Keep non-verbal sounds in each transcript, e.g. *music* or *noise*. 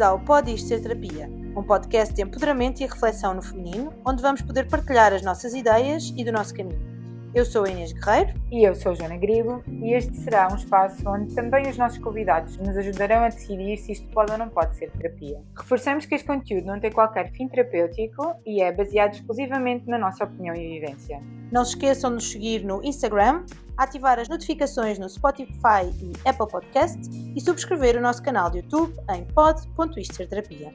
Ao Pode Isto Ser Terapia, um podcast de empoderamento e reflexão no feminino, onde vamos poder partilhar as nossas ideias e do nosso caminho. Eu sou a Inês Guerreiro. E eu sou a Joana Grilo, e este será um espaço onde também os nossos convidados nos ajudarão a decidir se isto pode ou não pode ser terapia. Reforçamos que este conteúdo não tem qualquer fim terapêutico e é baseado exclusivamente na nossa opinião e vivência. Não se esqueçam de nos seguir no Instagram, ativar as notificações no Spotify e Apple Podcast e subscrever o nosso canal de YouTube em pod.isterterapia.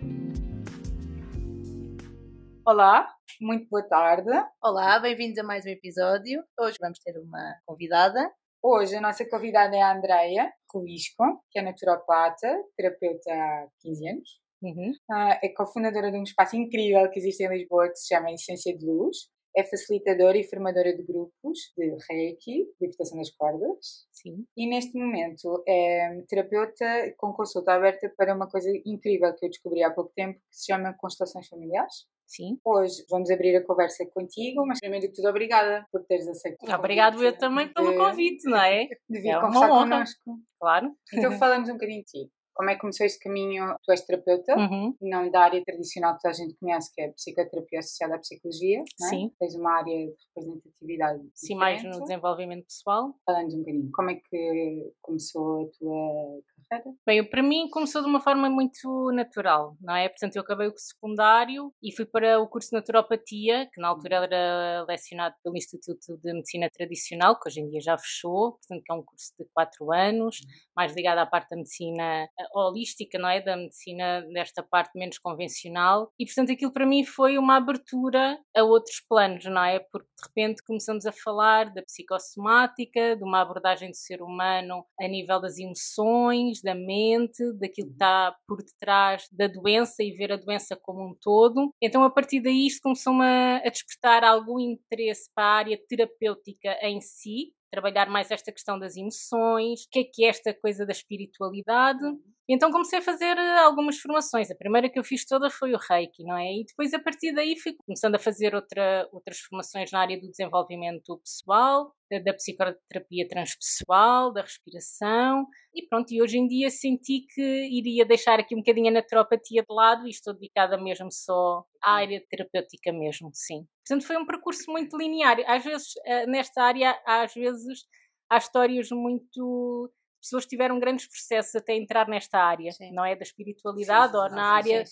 Olá, muito boa tarde. Olá, bem-vindos a mais um episódio. Hoje vamos ter uma convidada. Hoje a nossa convidada é a Andreia Ruisco, que é naturopata, terapeuta há 15 anos. Uhum. Ah, é cofundadora de um espaço incrível que existe em Lisboa que se chama Essência de Luz. É facilitadora e formadora de grupos de Reiki, libertação das cordas. Sim. E neste momento é terapeuta com consulta aberta para uma coisa incrível que eu descobri há pouco tempo que se chama constelações familiares. Sim. Hoje vamos abrir a conversa contigo, mas primeiro de tudo, obrigada por teres aceito. Obrigado eu também pelo de- convite, não é? De vir É conversar connosco. Claro. Então falamos um bocadinho de ti. Como é que começou este caminho? Tu és terapeuta, Uhum. não da área tradicional que toda a gente conhece, que é a psicoterapia associada à psicologia. não é? Sim. Tens uma área de representatividade. Sim, mais diferente. no desenvolvimento pessoal. Falando um bocadinho, como é que começou a tua carreira? Bem, eu, para mim começou de uma forma muito natural, não é? Portanto, eu acabei o secundário e fui para o curso de naturopatia, que na altura era lecionado pelo Instituto de Medicina Tradicional, que hoje em dia já fechou, portanto, que é um curso de quatro anos, mais ligado à parte da medicina eh, holística, não é? Da medicina desta parte menos convencional. E, portanto, aquilo para mim foi uma abertura a outros planos, não é? Porque de repente começamos a falar da psicossomática, de uma abordagem do ser humano a nível das emoções, da mente, daquilo que está por detrás da doença e ver a doença como um todo. Então, a partir daí, isto começou-me a a despertar algum interesse para a área terapêutica em si, trabalhar mais esta questão das emoções, o que é que é esta coisa da espiritualidade. Então comecei a fazer eh, algumas formações. A primeira que eu fiz toda foi o Reiki, não é? E depois a partir daí fui começando a fazer outra, outras formações na área do desenvolvimento pessoal, da, da psicoterapia transpessoal, da respiração. E pronto, e hoje em dia senti que iria deixar aqui um bocadinho a naturopatia de lado e estou dedicada mesmo só à área terapêutica mesmo, sim. Portanto, foi um percurso muito linear. Às vezes, eh, nesta área, às vezes, há histórias muito pessoas tiveram grandes processos até entrar nesta área, Sim. não é? Da espiritualidade Sim, ou sim, na sim, área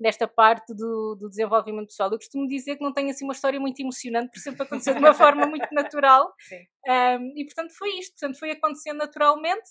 desta parte do, do desenvolvimento pessoal. Eu costumo dizer que não tenho assim uma história muito emocionante, por sempre aconteceu de uma *laughs* forma muito natural. Sim. Um, e portanto foi isto, portanto foi acontecendo naturalmente.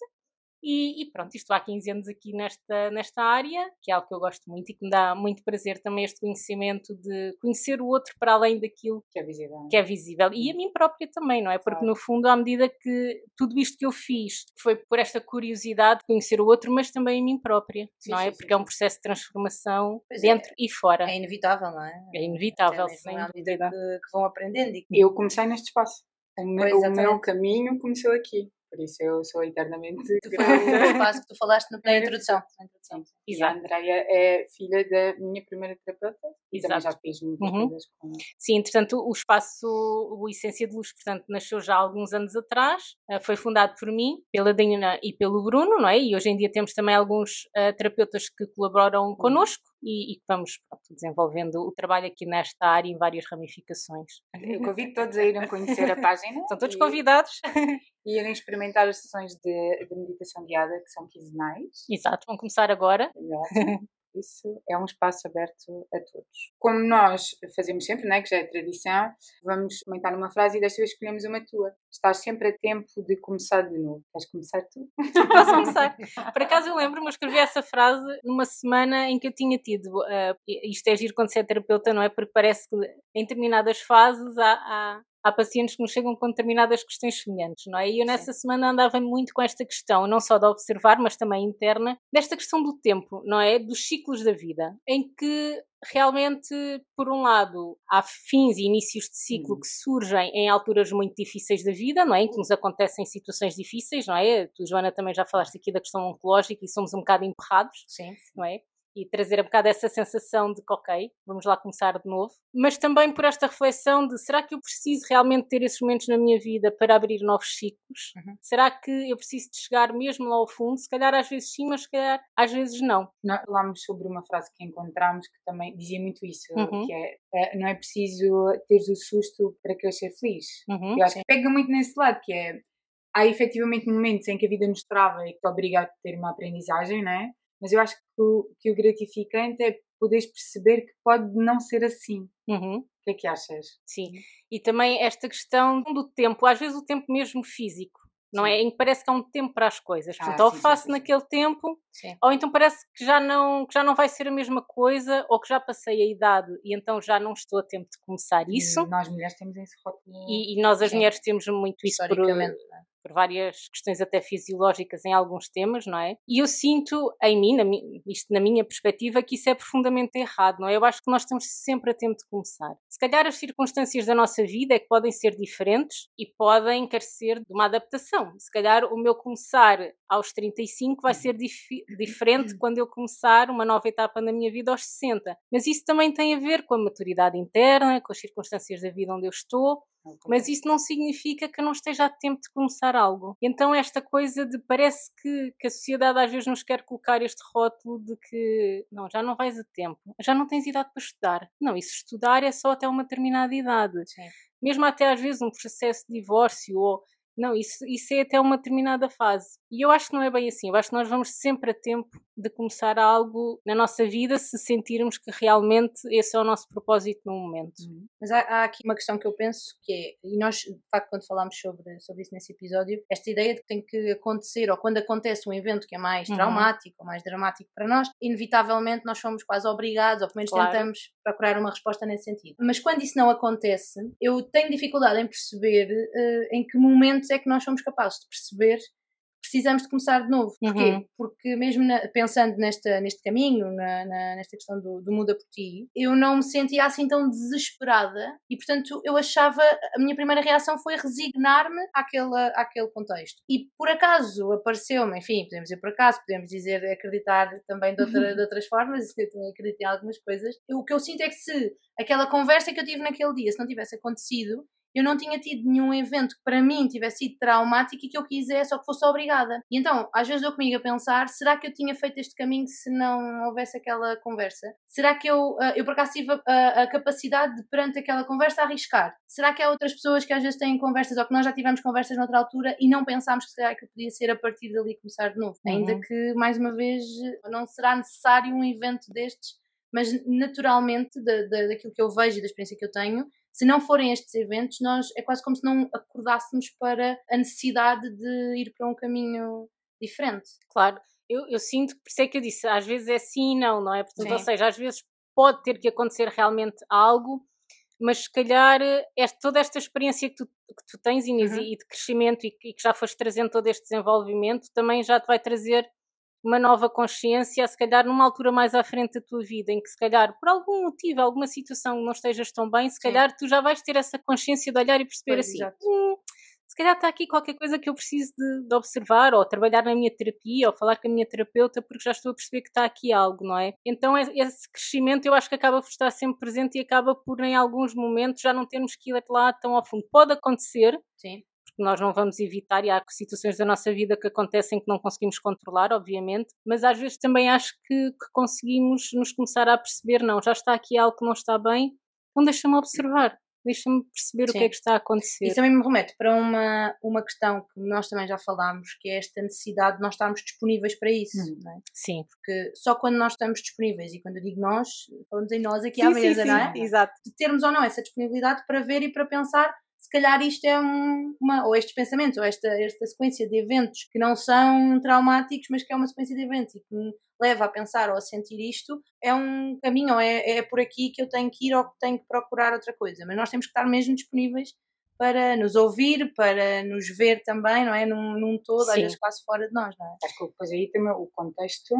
E, e pronto, estou há 15 anos aqui nesta, nesta área, que é algo que eu gosto muito e que me dá muito prazer também este conhecimento de conhecer o outro para além daquilo Que é visível. que é visível. E a mim própria também, não é? Porque Claro. no fundo, à medida que tudo isto que eu fiz foi por esta curiosidade de conhecer o outro, mas também a mim própria, Sim, não é? sim, sim, Porque é um sim. processo de transformação Pois é. dentro e fora. É inevitável, não é? É inevitável, Até à medida que, que vão aprendendo e que Eu comecei neste espaço. O meu, Pois, o meu caminho começou aqui. Por isso eu sou eternamente tu foi o espaço que tu falaste na introdução. Na introdução. E a Exato. Andreia é filha da minha primeira terapeuta e também Exato. já fiz muitas Uhum. coisas com Sim, entretanto, o espaço, o Essência de Luz, portanto, nasceu já há alguns anos atrás, eh, foi fundado por mim, pela Dina e pelo Bruno, não é? E hoje em dia temos também alguns eh, terapeutas que colaboram connosco e, e vamos pronto, desenvolvendo o trabalho aqui nesta área em várias ramificações. Eu convido todos a irem conhecer a *laughs* página. Estão todos e- convidados. *laughs* E irem experimentar as sessões de, de meditação guiada, que são quinzenais. Exato, vão começar agora. Exato. *laughs* Isso é um espaço aberto a todos. Como nós fazemos sempre, né, que já é tradição, vamos comentar uma frase e desta vez escolhemos uma tua. Estás sempre a tempo de começar de novo. Queres começar tu? *laughs* Posso começar? Por acaso eu lembro-me, eu escrevi essa frase numa semana em que eu tinha tido. ah, isto é giro quando se é terapeuta, não é? Porque parece que em determinadas fases há, há, há pacientes que nos chegam com determinadas questões semelhantes, não é? E eu nessa semana andava muito com esta questão, não só de observar, mas também interna, desta questão do tempo, não é? Dos ciclos da vida, em que realmente, por um lado, há fins e inícios de ciclo Uhum. que surgem em alturas muito difíceis da vida, não é? Em que nos acontecem situações difíceis, não é? Tu, Joana, também já falaste aqui da questão oncológica e somos um bocado emperrados, Sim. não é? E trazer um bocado essa sensação de que, ok, vamos lá começar de novo. Mas também por esta reflexão de será que eu preciso realmente ter esses momentos na minha vida para abrir novos ciclos? Uhum. Será que eu preciso de chegar mesmo lá ao fundo? Se calhar às vezes sim, mas se calhar às vezes não. Nós falámos sobre uma frase que encontramos que também dizia muito isso, uhum. que é, é, não é preciso teres o susto para ser feliz. Uhum. Eu acho que pega muito nesse lado, que é há efetivamente momentos em que a vida nos trava e que te obriga a ter uma aprendizagem, não é? Mas eu acho que o, que o gratificante é poderes perceber que pode não ser assim. Uhum. O que é que achas? Sim, e também esta questão do tempo, às vezes o tempo mesmo físico não é? Em que parece que há um tempo para as coisas. Ah, Portanto, ah, ou sim, faço sim, sim, naquele tempo, ou então parece que já, não, que já não vai ser a mesma coisa, ou que já passei a idade e então já não estou a tempo de começar isso. E nós mulheres temos esse rótulo. E, e nós as mulheres temos muito isso por, por várias questões até fisiológicas em alguns temas, não é? E eu sinto em mim, na, isto na minha perspectiva, que isso é profundamente errado, não é? Eu acho que nós estamos sempre a tempo de começar. Se calhar as circunstâncias da nossa vida é que podem ser diferentes e podem carecer de uma adaptação. Se calhar o meu começar aos 35 vai ser dif diferente quando eu começar uma nova etapa na minha vida aos 60. Mas isso também tem a ver com a maturidade interna, com as circunstâncias da vida onde eu estou mas isso não significa que eu não esteja a tempo de começar algo. Então, esta coisa de parece que, que a sociedade às vezes nos quer colocar este rótulo de que não, já não vais a tempo, já não tens idade para estudar. Não, isso estudar é só até uma determinada idade. Sim. Mesmo até às vezes um processo de divórcio ou não, isso, isso é até uma determinada fase. E eu acho que não é bem assim. Eu acho que nós vamos sempre a tempo de começar algo na nossa vida se sentirmos que realmente esse é o nosso propósito no momento. Uhum. Mas há, há, aqui uma questão que eu penso que é, e nós, de facto, quando falámos sobre, sobre isso nesse episódio, esta ideia de que tem que acontecer, ou quando acontece um evento que é mais uhum. traumático ou mais dramático para nós, inevitavelmente nós somos quase obrigados, ou pelo menos claro. tentamos procurar uma resposta nesse sentido. Mas quando isso não acontece, eu tenho dificuldade em perceber uh, em que momentos é que nós somos capazes de perceber precisamos de começar de novo. Porquê? Uhum. Porque mesmo na, pensando nesta, neste caminho, na, na, nesta questão do, do, muda por ti, eu não me sentia assim tão desesperada e, portanto, eu achava, a minha primeira reação foi resignar-me àquele, àquele contexto. E por acaso apareceu-me, enfim, podemos dizer por acaso, podemos dizer acreditar também de, outra, *laughs* de outras formas, eu também acredito em algumas coisas. Eu, o que eu sinto é que se aquela conversa que eu tive naquele dia, se não tivesse acontecido, eu não tinha tido nenhum evento que para mim tivesse sido traumático e que eu quisesse ou que fosse obrigada. E então, às vezes eu comigo a pensar, será que eu tinha feito este caminho se não houvesse aquela conversa? Será que eu, ah, eu por acaso tive a, a capacidade de, perante aquela conversa, arriscar? Será que há outras pessoas que às vezes têm conversas ou que nós já tivemos conversas noutra altura e não pensámos que será que podia ser a partir dali começar de novo? Uhum. Ainda que, mais uma vez, não será necessário um evento destes mas naturalmente da, da, daquilo que eu vejo e da experiência que eu tenho, se não forem estes eventos, nós é quase como se não acordássemos para a necessidade de ir para um caminho diferente. Claro, eu, eu sinto que por isso é que eu disse, às vezes é sim e não, não é? Portanto, sim. ou seja, às vezes pode ter que acontecer realmente algo, mas se calhar este, toda esta experiência que tu, que tu tens, Inês, uhum. e de crescimento e, e que já foste trazendo todo este desenvolvimento, também já te vai trazer uma nova consciência, se calhar numa altura mais à frente da tua vida, em que se calhar por algum motivo, alguma situação não estejas tão bem, se calhar Sim. tu já vais ter essa consciência de olhar e perceber pois, assim, hum, se calhar está aqui qualquer coisa que eu preciso de, de, observar, ou trabalhar na minha terapia, ou falar com a minha terapeuta, porque já estou a perceber que está aqui algo, não é? Então esse crescimento eu acho que acaba por estar sempre presente e acaba por em alguns momentos já não termos que ir lá tão ao fundo. Pode acontecer, Sim nós não vamos evitar e há situações da nossa vida que acontecem que não conseguimos controlar, obviamente, mas às vezes também acho que, que conseguimos nos começar a perceber, não, já está aqui algo que não está bem, então deixa-me observar, deixa-me perceber Sim. o que é que está a acontecer. Isso também me remete para uma, uma questão que nós também já falámos, que é esta necessidade de nós estarmos disponíveis para isso. Hum. É? Sim. Porque só quando nós estamos disponíveis, e quando eu digo nós, falamos em nós aqui sim, à mesa, sim, não é? Exato. De termos ou não essa disponibilidade para ver e para pensar se calhar isto é um, uma, ou estes pensamentos, ou esta, esta sequência de eventos que não são traumáticos, mas que é uma sequência de eventos e que me leva a pensar ou a sentir isto, é um caminho, ou é, é por aqui que eu tenho que ir ou que tenho que procurar outra coisa. Mas nós temos que estar mesmo disponíveis para nos ouvir, para nos ver também, não é? Num, num todo, Sim. às vezes quase fora de nós, não é? Acho que depois aí também o contexto,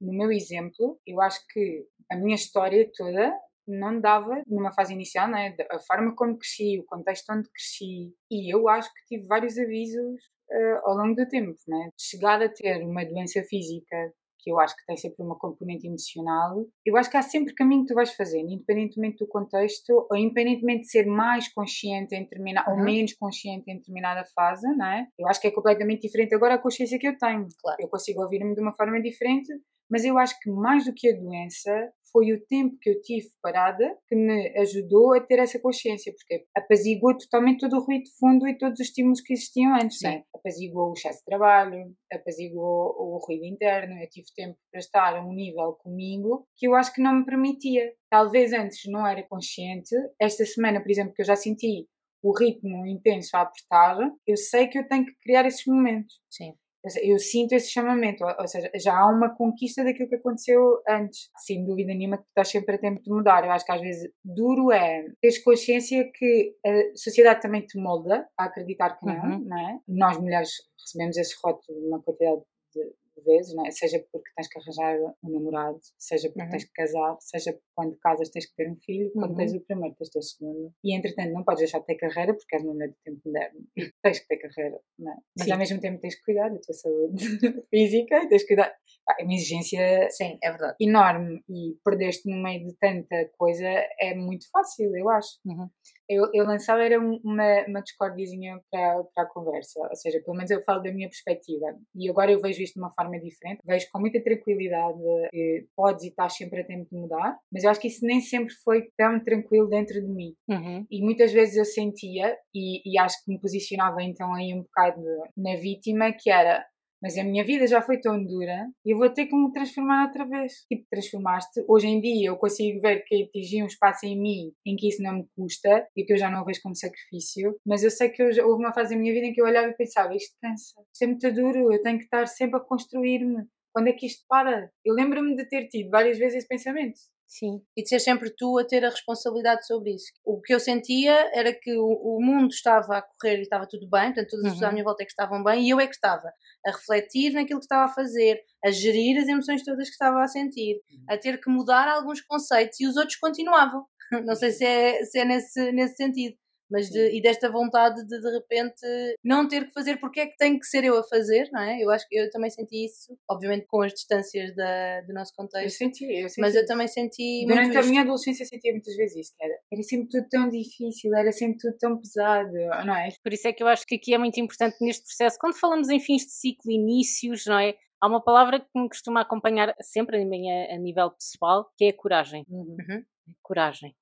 no meu exemplo, eu acho que a minha história toda não dava numa fase inicial, né? a forma como cresci, o contexto onde cresci. E eu acho que tive vários avisos uh, ao longo do tempo, né? chegar a ter uma doença física que eu acho que tem sempre uma componente emocional, eu acho que há sempre caminho que tu vais fazendo, independentemente do contexto, ou independentemente de ser mais consciente em determinada, uhum. ou menos consciente em determinada fase, não é? Eu acho que é completamente diferente agora a consciência que eu tenho. Claro. Eu consigo ouvir-me de uma forma diferente, mas eu acho que mais do que a doença, foi o tempo que eu tive parada que me ajudou a ter essa consciência, porque apaziguou totalmente todo o ruído de fundo e todos os estímulos que existiam antes. Né? Apaziguou o excesso de trabalho, apaziguou o ruído interno. Eu tive tempo para estar a um nível comigo que eu acho que não me permitia. Talvez antes não era consciente. Esta semana, por exemplo, que eu já senti o ritmo intenso a apertar, eu sei que eu tenho que criar esses momentos. Sim eu sinto esse chamamento, ou seja, já há uma conquista daquilo que aconteceu antes. Sem dúvida nenhuma que estás sempre a tempo de mudar. Eu acho que às vezes duro é teres consciência que a sociedade também te molda a acreditar que não, uhum. não é? Nós mulheres recebemos esse rótulo numa quantidade de vezes, é? seja porque tens que arranjar um namorado, seja porque uhum. tens que casar, seja porque quando casas tens que ter um filho, quando uhum. tens o primeiro tens de ter o segundo. E entretanto não podes deixar de ter carreira porque és uma mulher do tempo moderno e *laughs* tens que ter carreira, não é? Mas Sim. ao mesmo tempo tens que cuidar da tua saúde *laughs* física e tens que cuidar. É uma exigência Sim, é verdade. enorme e perder-te no meio de tanta coisa é muito fácil, eu acho. Uhum eu, eu lançava era uma, uma discordiazinha para, para a conversa, ou seja, pelo menos eu falo da minha perspectiva e agora eu vejo isto de uma forma diferente, vejo com muita tranquilidade que podes e estás sempre a tempo de mudar, mas eu acho que isso nem sempre foi tão tranquilo dentro de mim uhum. e muitas vezes eu sentia e, e acho que me posicionava então aí um bocado na vítima que era mas a minha vida já foi tão dura e eu vou ter que me transformar outra vez. E transformaste. Hoje em dia eu consigo ver que atingi um espaço em mim em que isso não me custa e que eu já não o vejo como sacrifício. Mas eu sei que eu, houve uma fase da minha vida em que eu olhava e pensava: isto cansa, isto é muito duro, eu tenho que estar sempre a construir-me. Quando é que isto para? Eu lembro-me de ter tido várias vezes esse pensamento. Sim, e de ser sempre tu a ter a responsabilidade sobre isso. O que eu sentia era que o, o mundo estava a correr e estava tudo bem, portanto, todas as pessoas à uhum. minha volta é que estavam bem e eu é que estava a refletir naquilo que estava a fazer, a gerir as emoções todas que estava a sentir, uhum. a ter que mudar alguns conceitos e os outros continuavam. *laughs* Não sei se é, se é nesse, nesse sentido mas de, e desta vontade de de repente não ter que fazer porque é que tem que ser eu a fazer, não é? Eu acho que eu também senti isso, obviamente com as distâncias da, do nosso contexto. Eu senti, eu senti mas eu também senti Durante a minha adolescência sentia muitas vezes isso, que era, era sempre tudo tão difícil, era sempre tudo tão pesado, não é? Por isso é que eu acho que aqui é muito importante neste processo, quando falamos em fins de ciclo, inícios, não é? Há uma palavra que me costuma acompanhar sempre a, a nível pessoal, que é a coragem. Uhum. Coragem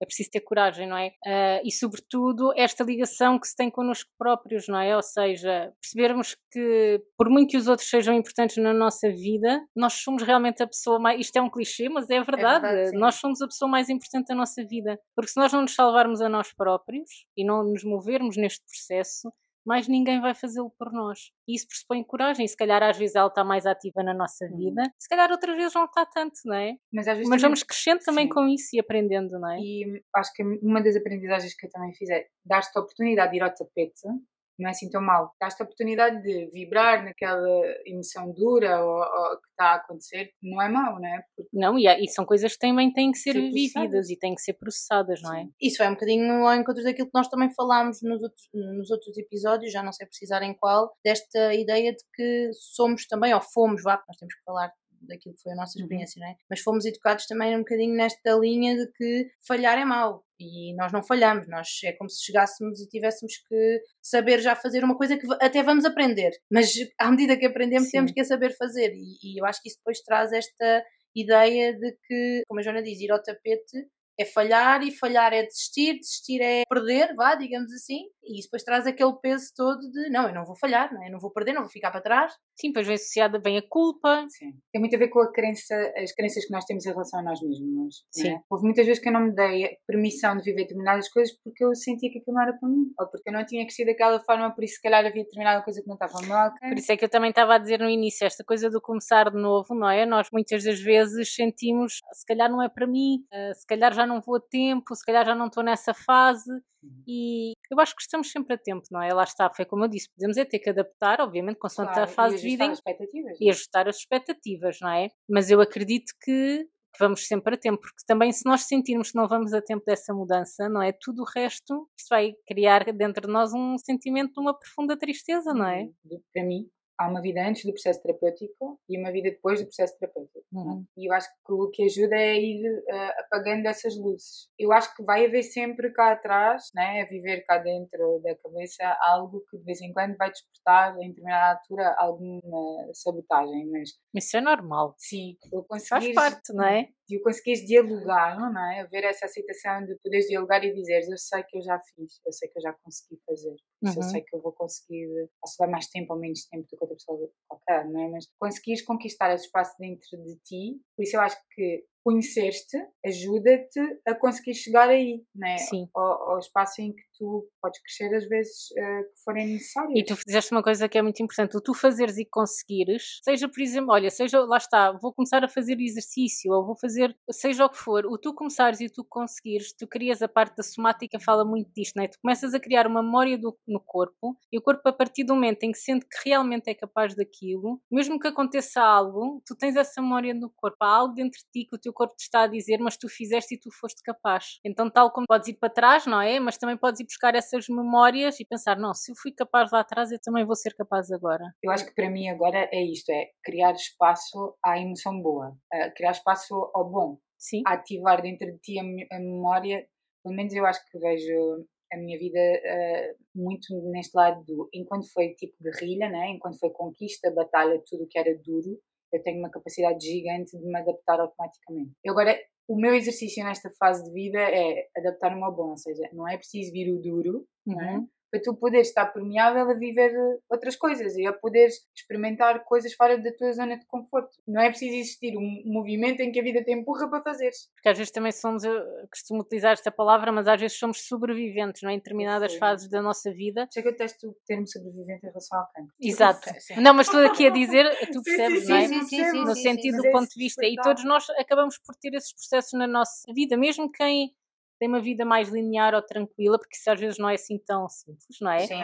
é preciso ter coragem, não é? Uh, e, sobretudo, esta ligação que se tem connosco próprios, não é? Ou seja, percebermos que, por muito que os outros sejam importantes na nossa vida, nós somos realmente a pessoa mais. Isto é um clichê, mas é verdade. É verdade nós somos a pessoa mais importante da nossa vida. Porque se nós não nos salvarmos a nós próprios e não nos movermos neste processo, mais ninguém vai fazê-lo por nós. E isso pressupõe coragem. E se calhar às vezes ela está mais ativa na nossa uhum. vida, se calhar outras vezes não está tanto, não é? Mas, às vezes Mas vamos crescendo também Sim. com isso e aprendendo, não é? E acho que uma das aprendizagens que eu também fiz é dar-te a oportunidade de ir ao tapete não é assim tão mal. Dá-te a oportunidade de vibrar naquela emoção dura ou, ou, que está a acontecer, não é mau, não é? Porque não, e, e, são coisas que também têm que ser, ser vividas e têm que ser processadas, não é? Sim. Isso é um bocadinho ao encontro daquilo que nós também falámos nos outros, nos outros episódios, já não sei precisar em qual, desta ideia de que somos também, ou fomos, vá, nós temos que falar daquilo que foi a nossa uhum. experiência, uhum. não é? Mas fomos educados também um bocadinho nesta linha de que falhar é mau. E nós não falhamos, nós é como se chegássemos e tivéssemos que saber já fazer uma coisa que até vamos aprender, mas à medida que aprendemos Sim. temos que saber fazer. E, e eu acho que isso depois traz esta ideia de que, como a Joana diz, ir ao tapete é falhar e falhar é desistir, desistir é perder, vá, digamos assim, e isso depois traz aquele peso todo de não, eu não vou falhar, não é? eu não vou perder, não vou ficar para trás. Sim, depois vem associada bem a culpa. Sim. Tem muito a ver com a crença, as crenças que nós temos em relação a nós mesmos. É? Sim. É? Houve muitas vezes que eu não me dei permissão de viver determinadas coisas porque eu sentia que aquilo não era para mim, ou porque eu não tinha crescido daquela forma, por isso se calhar havia determinada coisa que não estava mal. Okay? Por isso é que eu também estava a dizer no início, esta coisa do começar de novo, não é? Nós muitas das vezes sentimos, se calhar não é para mim, eh, se calhar já não vou a tempo, se calhar já não estou nessa fase uhum. e eu acho que estamos sempre a tempo, não é? Lá está, foi como eu disse, podemos é ter que adaptar, obviamente, consoante claro, a fase de vida e ajustar as expectativas, não é? Mas eu acredito que vamos sempre a tempo, porque também se nós sentirmos que não vamos a tempo dessa mudança, não é? Tudo o resto, isto vai criar dentro de nós um sentimento de uma profunda tristeza, não é? Para mim, há uma vida antes do processo terapêutico e uma vida depois do processo terapêutico. É? Uhum. E eu acho que o que ajuda é ir uh, apagando essas luzes. Eu acho que vai haver sempre cá atrás, né, a viver cá dentro da cabeça, algo que de vez em quando vai despertar em determinada altura alguma sabotagem. Mas isso é normal. Sim, faz parte, não é? de o conseguires dialogar, não é? Haver essa aceitação de poderes dialogar e dizeres eu sei que eu já fiz, eu sei que eu já consegui fazer, uhum. eu sei que eu vou conseguir, posso dar mais tempo ou menos tempo do que outra pessoa qualquer, não é? Mas conseguires conquistar esse espaço dentro de ti, por isso eu acho que conhecer-te ajuda-te a conseguir chegar aí, né? Sim. Ao, ao, espaço em que tu podes crescer às vezes uh, que forem necessárias. E tu fizeste uma coisa que é muito importante, o tu fazeres e conseguires, seja por exemplo, olha, seja, lá está, vou começar a fazer exercício, ou vou fazer, seja o que for, o tu começares e o tu conseguires, tu crias a parte da somática, fala muito disto, né? Tu começas a criar uma memória do, no corpo, e o corpo a partir do momento em que sente que realmente é capaz daquilo, mesmo que aconteça algo, tu tens essa memória no corpo, há algo dentro de ti que o teu corpo te está a dizer, mas tu fizeste e tu foste capaz. Então, tal como podes ir para trás, não é? Mas também podes ir buscar essas memórias e pensar, não, se eu fui capaz lá atrás, eu também vou ser capaz agora. Eu acho que para mim agora é isto, é criar espaço à emoção boa, criar espaço ao bom. Sim. ativar dentro de ti a, a memória, pelo menos eu acho que vejo a minha vida uh, muito neste lado do enquanto foi tipo guerrilha, né? enquanto foi conquista, batalha, tudo o que era duro, eu tenho uma capacidade gigante de me adaptar automaticamente. Eu agora, o meu exercício nesta fase de vida é adaptar-me ao bom, ou seja, não é preciso vir o duro, uhum. não é? Para tu poderes estar permeável a viver outras coisas e a poderes experimentar coisas fora da tua zona de conforto. Não é preciso existir um movimento em que a vida te empurra para fazeres. Porque às vezes também somos, eu costumo utilizar esta palavra, mas às vezes somos sobreviventes, não é? Em determinadas fases da nossa vida. Eu testo o termo sobrevivente em relação ao cancro. Exato. Não, mas estou aqui a dizer, tu *laughs* percebes, sim, sim, não é? Sim, sim, sim, no sentido do ponto de vista. E todos nós acabamos por ter esses processos na nossa vida, mesmo quem tem uma vida mais linear ou tranquila, porque isso às vezes não é assim tão simples, não é? Sim,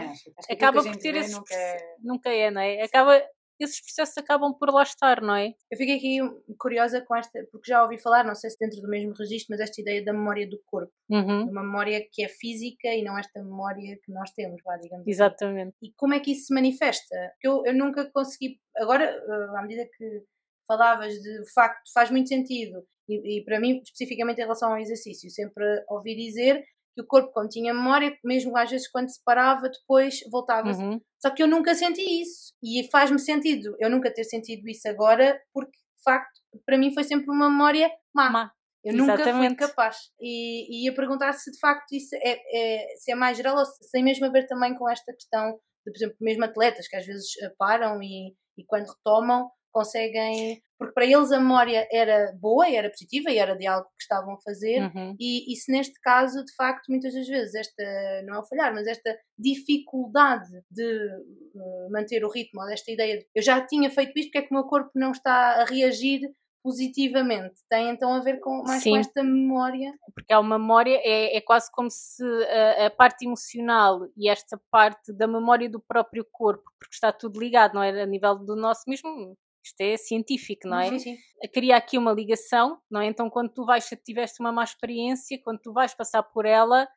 acaba por ter esses nunca é... nunca é, não é? Acaba esses processos acabam por lá estar, não é? Eu fiquei aqui curiosa com esta, porque já ouvi falar, não sei se dentro do mesmo registro, mas esta ideia da memória do corpo. Uhum. Uma memória que é física e não esta memória que nós temos, vá, digamos assim. Exatamente. Assim. E como é que isso se manifesta? Eu, eu nunca consegui, agora, eh, à medida que falavas de facto, faz muito sentido e, e, para mim, especificamente em relação ao exercício, sempre ouvi dizer que o corpo, como tinha memória, mesmo às vezes quando se parava, depois voltava. Uhum. Só que eu nunca senti isso. E faz-me sentido eu nunca ter sentido isso agora, porque de facto, para mim foi sempre uma memória má. má. Eu Exatamente. nunca fui capaz. E, e ia perguntar se de facto isso é, é, se é mais geral ou se tem mesmo a ver também com esta questão de, por exemplo, mesmo atletas que às vezes eh, param e, e quando retomam conseguem porque para eles a memória era boa, era positiva e era de algo que estavam a fazer, uhum. e, e, se neste caso, de facto, muitas das vezes, esta, não é o falhar, mas esta dificuldade de uh, manter o ritmo, ou desta ideia de eu já tinha feito isto, porque é que o meu corpo não está a reagir positivamente. Tem então a ver com mais Sim. com esta memória. Porque é uma memória, é, é quase como se a, a, parte emocional e esta parte da memória do próprio corpo, porque está tudo ligado, não é? A nível do nosso mesmo isto é científico, não é? Sim, sim. Cria aqui uma ligação, não é? Então, quando tu vais, se tiveste uma má experiência, quando tu vais passar por ela,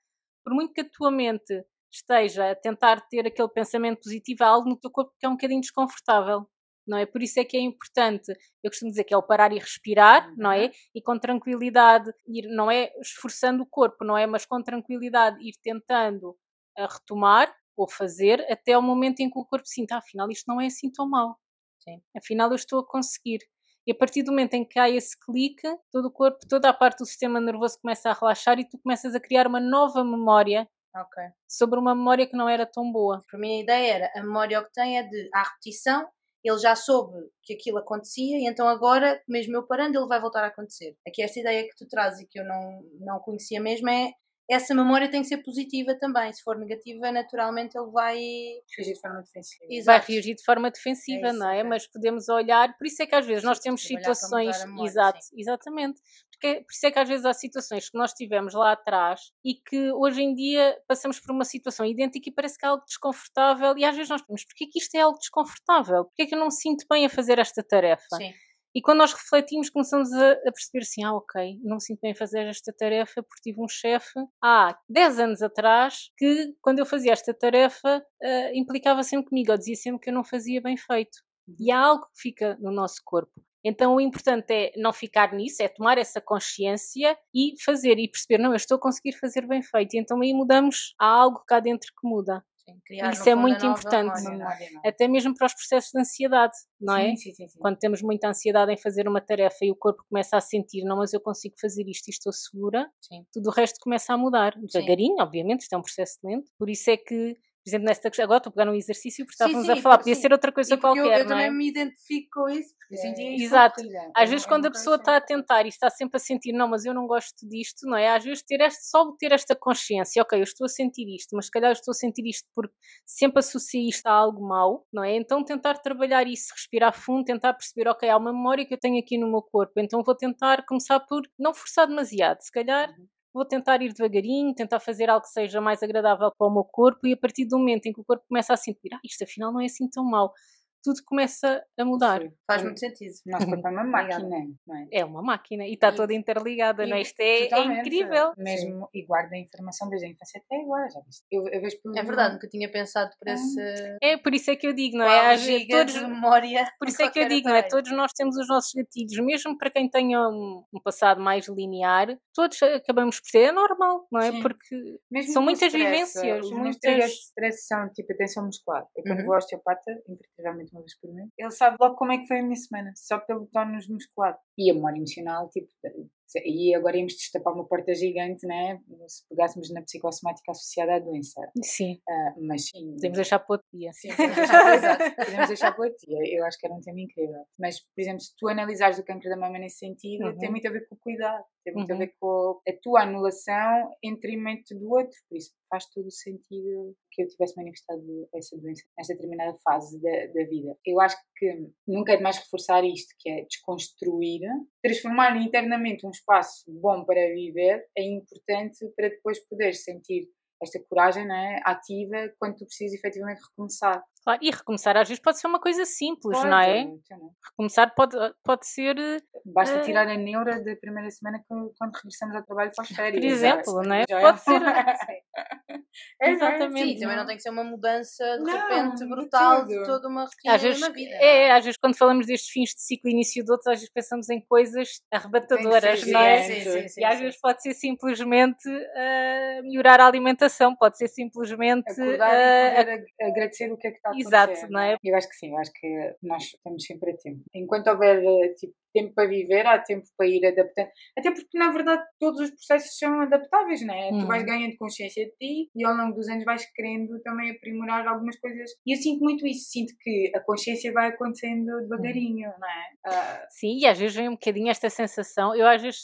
por muito que a tua mente esteja a tentar ter aquele pensamento positivo, há algo no teu corpo que é um bocadinho desconfortável, não é? Por isso é que é importante, eu costumo dizer que é o parar e respirar, não é? Uhum. E com tranquilidade, ir, não é esforçando o corpo, não é? Mas com tranquilidade ir tentando a retomar ou fazer até o momento em que o corpo sinta, afinal isto não é assim tão mal. Sim. Afinal, eu estou a conseguir. E a partir do momento em que há esse clique, todo o corpo, toda a parte do sistema nervoso começa a relaxar e tu começas a criar uma nova memória okay. sobre uma memória que não era tão boa. Para mim, a ideia era a memória que tem é de à repetição. Ele já soube que aquilo acontecia e então agora, mesmo eu parando, ele vai voltar a acontecer. Aqui esta ideia que tu trazes e que eu não, não conhecia mesmo é essa memória tem que ser positiva também. Se for negativa, naturalmente ele vai reagir de forma defensiva. Exato. Vai reagir de forma defensiva, é isso, não é? é? Mas podemos olhar, por isso é que às vezes nós temos situações. Memória, Exato, sim. exatamente. Porque, por isso é que às vezes há situações que nós tivemos lá atrás e que hoje em dia passamos por uma situação idêntica e parece que é algo desconfortável. E às vezes nós pensamos, porquê que isto é algo desconfortável? Porquê que eu não me sinto bem a fazer esta tarefa? Sim. E quando nós refletimos, começamos a, a perceber assim: ah, ok, não me sinto bem fazer esta tarefa porque tive um chefe há 10 anos atrás que, quando eu fazia esta tarefa, uh, implicava sempre comigo, ou dizia sempre que eu não fazia bem feito. E há algo que fica no nosso corpo. Então o importante é não ficar nisso, é tomar essa consciência e fazer e perceber, não, eu estou a conseguir fazer bem feito. E então aí mudamos, há algo cá dentro que muda. Sim, Isso é muito importante, memória, até mesmo para os processos de ansiedade, não é? Sim, sim, sim, Quando temos muita ansiedade em fazer uma tarefa e o corpo começa a sentir, não, mas eu consigo fazer isto e estou segura, tudo o resto começa a mudar. Devagarinho, obviamente, isto é um processo lento, por isso é que por exemplo, nesta questão, agora estou a pegar um exercício porque estávamos a falar, podia sim. ser outra coisa qualquer. Eu, eu é? também me identifico com isso, porque é, Exato. Às vezes, quando a pessoa está a tentar e está sempre a sentir, não, mas eu não gosto disto, não é? Às vezes, ter este, só ter esta consciência, ok, eu estou a sentir isto, mas se calhar eu estou a sentir isto porque sempre associei isto a algo mau, não é? Então, tentar trabalhar isso, respirar fundo, tentar perceber, ok, há uma memória que eu tenho aqui no meu corpo, então vou tentar começar por não forçar demasiado, se calhar. Uhum vou tentar ir devagarinho, tentar fazer algo que seja mais agradável para o meu corpo e a partir do momento em que o corpo começa a sentir, ah, isto afinal não é assim tão mal, tudo começa a mudar. Sim, faz muito sentido. Nosso corpo é uma máquina, não é? É uma máquina e está toda interligada, e, não é? Isto é, é incrível. Mesmo, Sim. e guarda a informação desde a infância até agora, já viste? Eu, eu vejo por... É verdade, nunca tinha pensado por esse... É, por isso é que eu digo, não é? Às todos... de memória. *laughs* Por isso é que eu digo, não é? Todos nós temos os nossos gatilhos, mesmo para quem tenha um, um passado mais linear, todos acabamos por ter, é normal, não é? Sim. Porque mesmo são muitas stress, vivências. Os muitas... de stress são tipo a tensão muscular. Eu quando uhum. vou ao osteopata, imperativelmente uma vez por mês, ele sabe logo como é que foi a minha semana, só pelo tónus muscular. E a memória emocional, tipo, e agora íamos destapar uma porta gigante, né? Se pegássemos na psicossomática associada à doença. Sim. Uh, mas sim. Podemos deixar para outro dia. Sim, podemos deixar, podemos deixar para outro dia. Eu acho que era um tema incrível. Mas, por exemplo, se tu analisares o cancro da mama nesse sentido, uhum. tem muito a ver com o cuidado, tem muito uhum. a ver com a tua anulação em detrimento do outro. Por isso faz todo o sentido que eu tivesse manifestado essa doença nesta determinada fase da, da vida. Eu acho que nunca é demais reforçar isto, que é desconstruir, transformar internamente um espaço bom para viver é importante para depois poder sentir esta coragem é, ativa quando tu precisas efetivamente recomeçar. Claro, e recomeçar às vezes pode ser uma coisa simples, pode, não é? Não. Recomeçar pode, pode ser. Basta uh... tirar a neura da primeira semana quando regressamos ao trabalho para as férias. Por exemplo, não é? Pode ser. *laughs* é, Exatamente. Sim, também não tem que ser uma mudança de não, repente brutal de, de, toda uma rotina às vezes, uma vida. É, é, às vezes quando falamos destes fins de ciclo e início de outros, às vezes pensamos em coisas arrebatadoras, não é? Sim, sim, sim, e às vezes pode ser simplesmente uh, melhorar a alimentação, pode ser simplesmente. Acordar uh, agradecer o que é que está Exato, não é? Eu acho que sim, eu acho que nós estamos sempre a tempo. Enquanto houver eh, tipo, tempo para viver, há tempo para ir adaptando. Até porque, na verdade, todos os processos são adaptáveis, não é? Hum. Tu vais ganhando consciência de ti e ao longo dos anos vais querendo também aprimorar algumas coisas. E eu sinto muito isso, sinto que a consciência vai acontecendo devagarinho, não é? Uh... Sim, e às vezes vem um bocadinho esta sensação, eu às vezes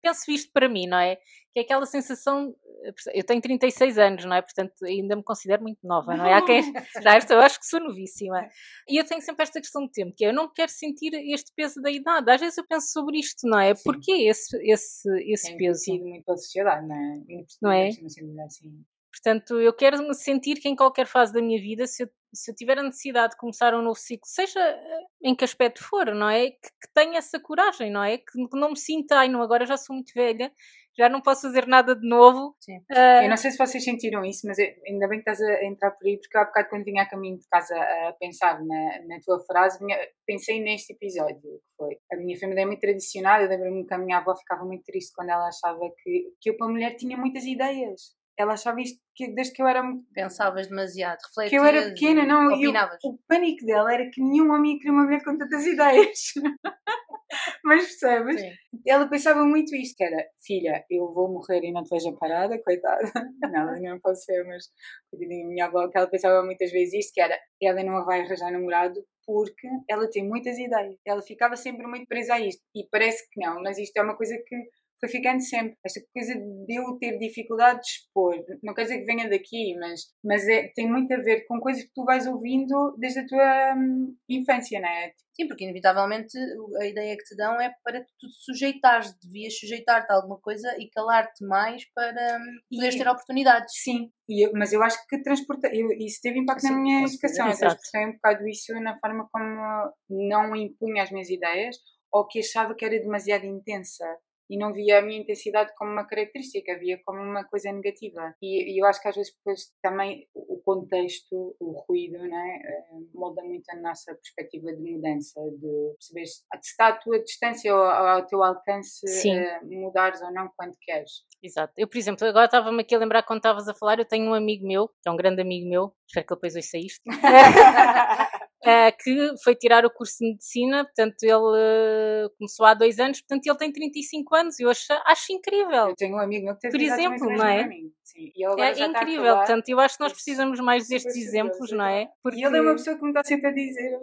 penso isto para mim, não é? Que é aquela sensação. Eu tenho 36 anos, não é? Portanto, ainda me considero muito nova, não é? Há quem. *laughs* Já, eu acho que sou novíssima. E eu tenho sempre esta questão de tempo, que é eu não quero sentir este peso da idade. Às vezes eu penso sobre isto, não é? Sim. Porquê esse, esse, esse Tem peso? Tem muito pela sociedade, não é? Não é? Portanto, eu quero me sentir que em qualquer fase da minha vida, se eu, se eu tiver a necessidade de começar um novo ciclo, seja eh, em que aspecto for, não é? Que, que tenha essa coragem, não é? Que, que não me sinta, ai não, agora já sou muito velha, já não posso fazer nada de novo. Uh... Eu não sei se vocês sentiram isso, mas eu, ainda bem que estás a entrar por aí, porque há bocado quando vinha a caminho de casa a pensar na, na tua frase, vinha, pensei neste episódio, que foi. A minha família é muito tradicional, eu lembro-me que a minha avó ficava muito triste quando ela achava que, que eu, para mulher, tinha muitas ideias ela achava isto que, desde que eu era. Pensavas demasiado, refletias. Que eu era pequena, não. E o pânico dela era que nenhum homem queria uma mulher com tantas ideias. *laughs* Mas percebes? Sim. Ela pensava muito isto: que era, filha, eu vou morrer e não te vejo parada, coitada. *laughs* Não, não pode ser, mas coitadinha minha avó, que ela pensava muitas vezes isto: que era, ela não vai arranjar namorado porque ela tem muitas ideias. Ela ficava sempre muito presa a isto. E parece que não, mas isto é uma coisa que foi ficando sempre. Esta coisa de eu ter dificuldade de expor, não quer dizer que venha daqui, mas, mas é, tem muito a ver com coisas que tu vais ouvindo desde a tua hum, infância, não é? Sim, porque inevitavelmente a ideia que te dão é para tu te sujeitares, devias sujeitar-te a alguma coisa e calar-te mais para hum, poderes ter oportunidades. Sim, e eu, mas eu acho que transporta, eu, isso teve impacto Sim, na minha educação. Eu transportei um bocado isso na forma como não impunha as minhas ideias ou que achava que era demasiado intensa e não via a minha intensidade como uma característica, via como uma coisa negativa. E, e eu acho que às vezes depois também o contexto, o ruído, né, molda muito a nossa perspectiva de mudança, de perceber se está à tua distância ou ao teu alcance uh, mudares ou não quando queres. Exato. Eu, por exemplo, agora estava-me aqui a lembrar quando estavas a falar, eu tenho um amigo meu, que é um grande amigo meu, espero que depois ouça isto, *laughs* uh, que foi tirar o curso de medicina, portanto ele uh, começou há dois anos, portanto ele tem 35 anos e eu acho, acho incrível. Eu tenho um amigo meu que tem Por exemplo, não é? Sim, é incrível, portanto eu acho que nós precisamos mais destes exemplos, não é? Porque... E ele é uma pessoa que me está sempre a dizer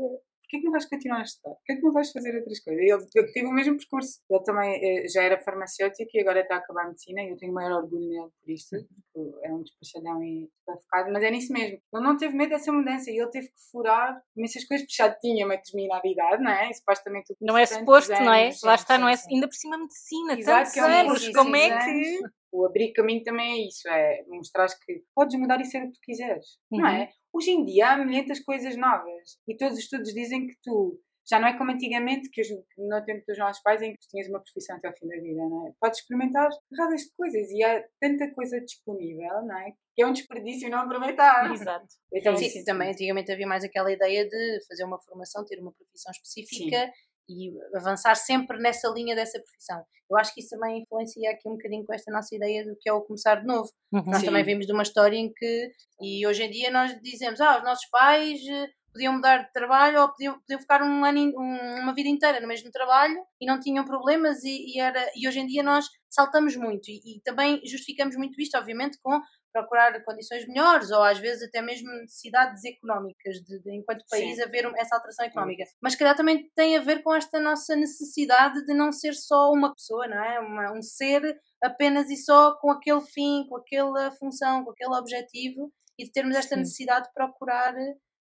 porquê que não vais continuar a estudar? Porquê que não vais fazer outras coisas? Ele, ele teve o mesmo percurso. Ele também eh, já era farmacêutico e agora está a acabar a medicina e eu tenho maior orgulho nele por isto, porque é um despachadão e está focado, mas é nisso mesmo. Ele não teve medo dessa mudança e ele teve que furar imensas coisas, porque já tinha uma determinada idade, não é? E supostamente Não é suposto, não é? Lá está, não é? Ainda por cima medicina, Exato, tantos é anos, como é que o abrir caminho também é isso, é mostrar que podes mudar e ser o que tu quiseres, uhum. não é? Hoje em dia há milhentas coisas novas e todos os estudos dizem que tu já não é como antigamente, que no tempo dos nossos pais, em que tu tinhas uma profissão até ao fim da vida, não é? Podes experimentar raras de coisas e há tanta coisa disponível, não é? Que é um desperdício não aproveitar. Exato. Então, sim, sim, também antigamente havia mais aquela ideia de fazer uma formação, ter uma profissão específica sim e avançar sempre nessa linha dessa profissão. Eu acho que isso também influencia aqui um bocadinho com esta nossa ideia do que é o começar de novo. Uhum. Nós também vimos de uma história em que, e hoje em dia nós dizemos, ah, os nossos pais eh, podiam mudar de trabalho ou podiam, podiam ficar um ano, um, uma vida inteira no mesmo trabalho e não tinham problemas e, e, era, e hoje em dia nós saltamos muito e, e também justificamos muito isto, obviamente, com procurar condições melhores ou às vezes até mesmo necessidades económicas de, de enquanto país Sim. haver essa alteração económica. Sim. Mas que calhar também tem a ver com esta nossa necessidade de não ser só uma pessoa, não é? Uma, um ser apenas e só com aquele fim, com aquela função, com aquele objetivo e de termos esta Sim. necessidade de procurar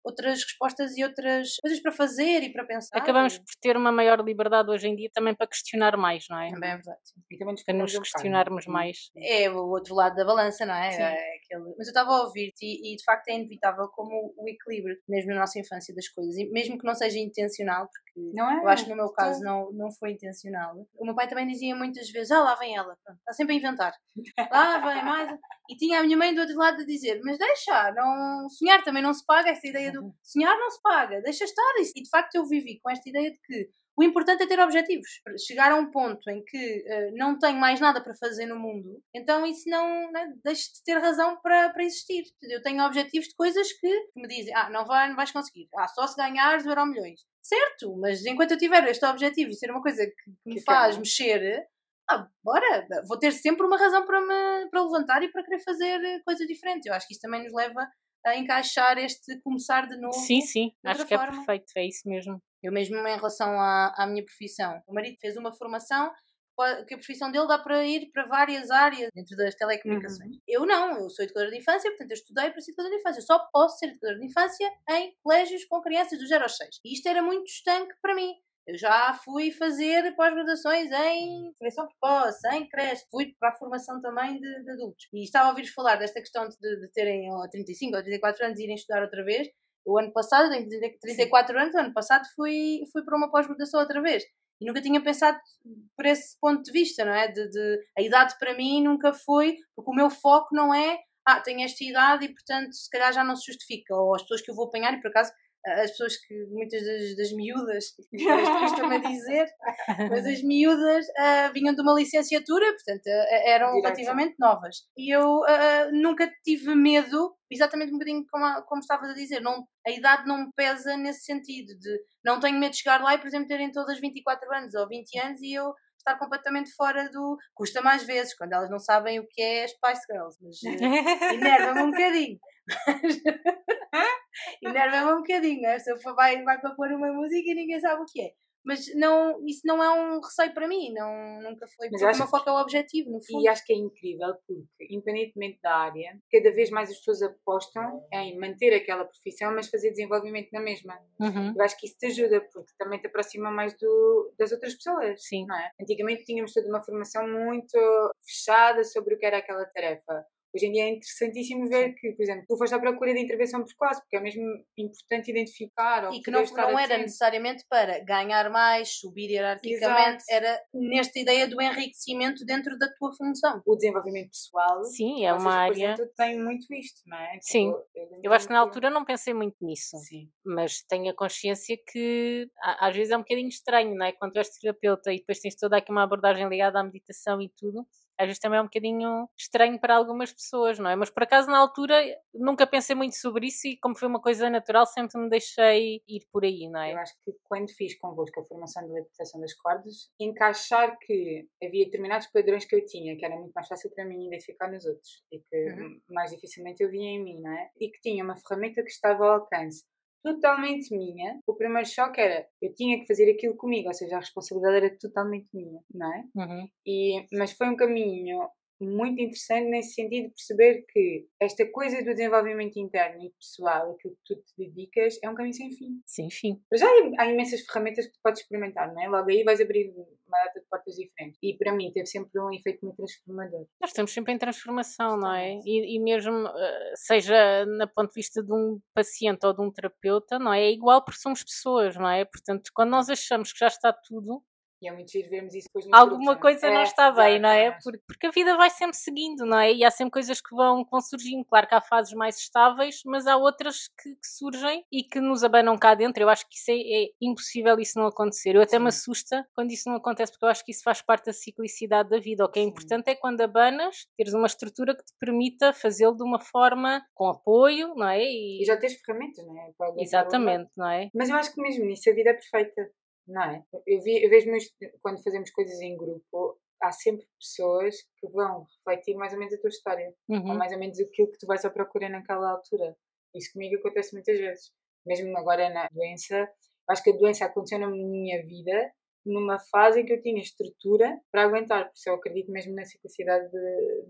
outras respostas e outras coisas para fazer e para pensar. Acabamos por ter uma maior liberdade hoje em dia também para questionar mais, não é? Também é verdade. E também para nos questionarmos mais. É o outro lado da balança, não é? é aquele... Mas eu estava a ouvir-te e, e, de facto é inevitável como o equilíbrio, mesmo na nossa infância, das coisas, e mesmo que não seja intencional, porque não é? eu acho que no meu caso não, não foi intencional. O meu pai também dizia muitas vezes: Ah, lá vem ela, Pronto, está sempre a inventar. Lá vem mais. E tinha a minha mãe do outro lado a dizer: Mas deixa, não... sonhar também não se paga, esta ideia do sonhar não se paga, deixa estar. E de facto eu vivi com esta ideia de que o importante é ter objetivos. Chegar a um ponto em que uh, não tenho mais nada para fazer no mundo, então isso não né, deixa de ter razão para, para existir. Eu tenho objetivos de coisas que, que me dizem: ah, não, vai, não vais conseguir. Ah, só se ganhares euro milhões. Certo, mas enquanto eu tiver este objetivo e ser uma coisa que, que me que faz mexer, ah, bora, vou ter sempre uma razão para me para levantar e para querer fazer coisas diferentes. Eu acho que isso também nos leva a encaixar este começar de novo. Sim, sim, acho que é forma. é perfeito, é isso mesmo. Eu mesmo em relação à, à minha profissão, o marido fez uma formação que a profissão dele dá para ir para várias áreas dentro das telecomunicações. Uhum. Eu não, eu sou educadora de infância, portanto eu estudei para ser educadora de infância. Eu só posso ser educadora de infância em colégios com crianças do 0 aos 6. E isto era muito estanque para mim. Eu já fui fazer pós-graduações em prevenção precoce, em creche, fui para a formação também de, de adultos. E estava a ouvir falar desta questão de, de terem 35 ou 34 anos e irem estudar outra vez. O ano passado, tenho 34 anos, o ano passado fui, fui para uma pós-graduação outra vez. E nunca tinha pensado por esse ponto de vista, não é? De, de, a idade para mim nunca foi, porque o meu foco não é, ah, tenho esta idade e portanto se calhar já não se justifica. Ou as pessoas que eu vou apanhar, e por acaso as pessoas que, muitas das, das miúdas, costumo *laughs* dizer, *laughs* mas as miúdas uh, vinham de uma licenciatura, portanto uh, eram Direto. relativamente novas. E eu uh, nunca tive medo, exatamente um bocadinho como, como estavas a dizer, não, a idade não me pesa nesse sentido, de não tenho medo de chegar lá e, por exemplo, terem todas 24 anos ou 20 anos e eu estar completamente fora do. Custa mais vezes, quando elas não sabem o que é Spice Girls, mas uh, *laughs* enerva-me um bocadinho. *laughs* Enerva-me um bocadinho, né? Se eu for, vai, vai para pôr uma música e ninguém sabe o que é. Mas não, isso não é um receio para mim, não, nunca foi. Mas porque o meu foco é o objetivo, no fundo. E acho que é incrível porque, independentemente da área, cada vez mais as pessoas apostam em manter aquela profissão, mas fazer desenvolvimento na mesma. Uhum. Eu acho que isso te ajuda, porque também te aproxima mais do, das outras pessoas. Sim. Não é? Antigamente tínhamos toda uma formação muito fechada sobre o que era aquela tarefa Hoje em dia é interessantíssimo ver que, por exemplo, tu foste à procura de intervenção precoce, porque é mesmo importante identificar. e que não, não era necessariamente para ganhar mais, subir hierarquicamente, Exato. era nesta ideia do enriquecimento dentro da tua função. O desenvolvimento pessoal. Sim, é uma área. Exemplo, tem muito isto, não é? Sim. Tipo, eu, eu acho que na altura não pensei muito nisso. Sim. Mas tenho a consciência que às vezes é um bocadinho estranho, não é? Quando tu és terapeuta e depois tens toda aqui uma abordagem ligada à meditação e tudo às vezes também é um bocadinho estranho para algumas pessoas, não é? Mas por acaso na altura nunca pensei muito sobre isso e como foi uma coisa natural sempre me deixei ir por aí, não é? Eu acho que quando fiz convosco a formação de libertação das cordas, encaixar que havia determinados padrões que eu tinha, que era muito mais fácil para mim identificar nos outros e que uhum. mais dificilmente eu via em mim, não é? E que tinha uma ferramenta que estava ao alcance totalmente minha. O primeiro choque era eu tinha que fazer aquilo comigo, ou seja, a responsabilidade era totalmente minha, não é? Uhum. E, mas foi um caminho muito interessante nesse sentido perceber que esta coisa do desenvolvimento interno e pessoal, aquilo que tu te dedicas, é um caminho sem fim. Sem fim. Mas já há imensas ferramentas que tu podes experimentar, não é? Logo aí vais abrir uma data de portas diferentes. E para mim teve sempre um efeito muito transformador. Nós estamos sempre em transformação, não é? E, e mesmo, eh, seja na ponto de vista de um paciente ou de um terapeuta, não é? É igual porque somos pessoas, não é? Portanto, quando nós achamos que já está tudo, e é muito giro vermos isso depois Alguma coisa não, é, está bem, não é? Porque, porque a vida vai sempre seguindo, não é? E há sempre coisas que vão, vão surgindo. Claro que há fases mais estáveis, mas há outras que, que surgem e que nos abanam cá dentro. Eu acho que isso é, é impossível isso não acontecer. Eu até Sim. me assusta quando isso não acontece, porque eu acho que isso faz parte da ciclicidade da vida. O que é Sim. importante é quando abanas, teres uma estrutura que te permita fazê-lo de uma forma com apoio, não é? E, e já tens ferramentas, não é? Exatamente, não é? Mas eu acho que mesmo nisso a vida é perfeita não é? Eu, vi, eu vejo quando fazemos coisas em grupo, há sempre pessoas que vão refletir mais ou menos a tua história, uhum. ou mais ou menos aquilo que tu vais à procura naquela altura. Isso comigo acontece muitas vezes. Mesmo agora na doença, acho que a doença aconteceu na minha vida numa fase em que eu tinha estrutura para aguentar, porque eu acredito mesmo na simplicidade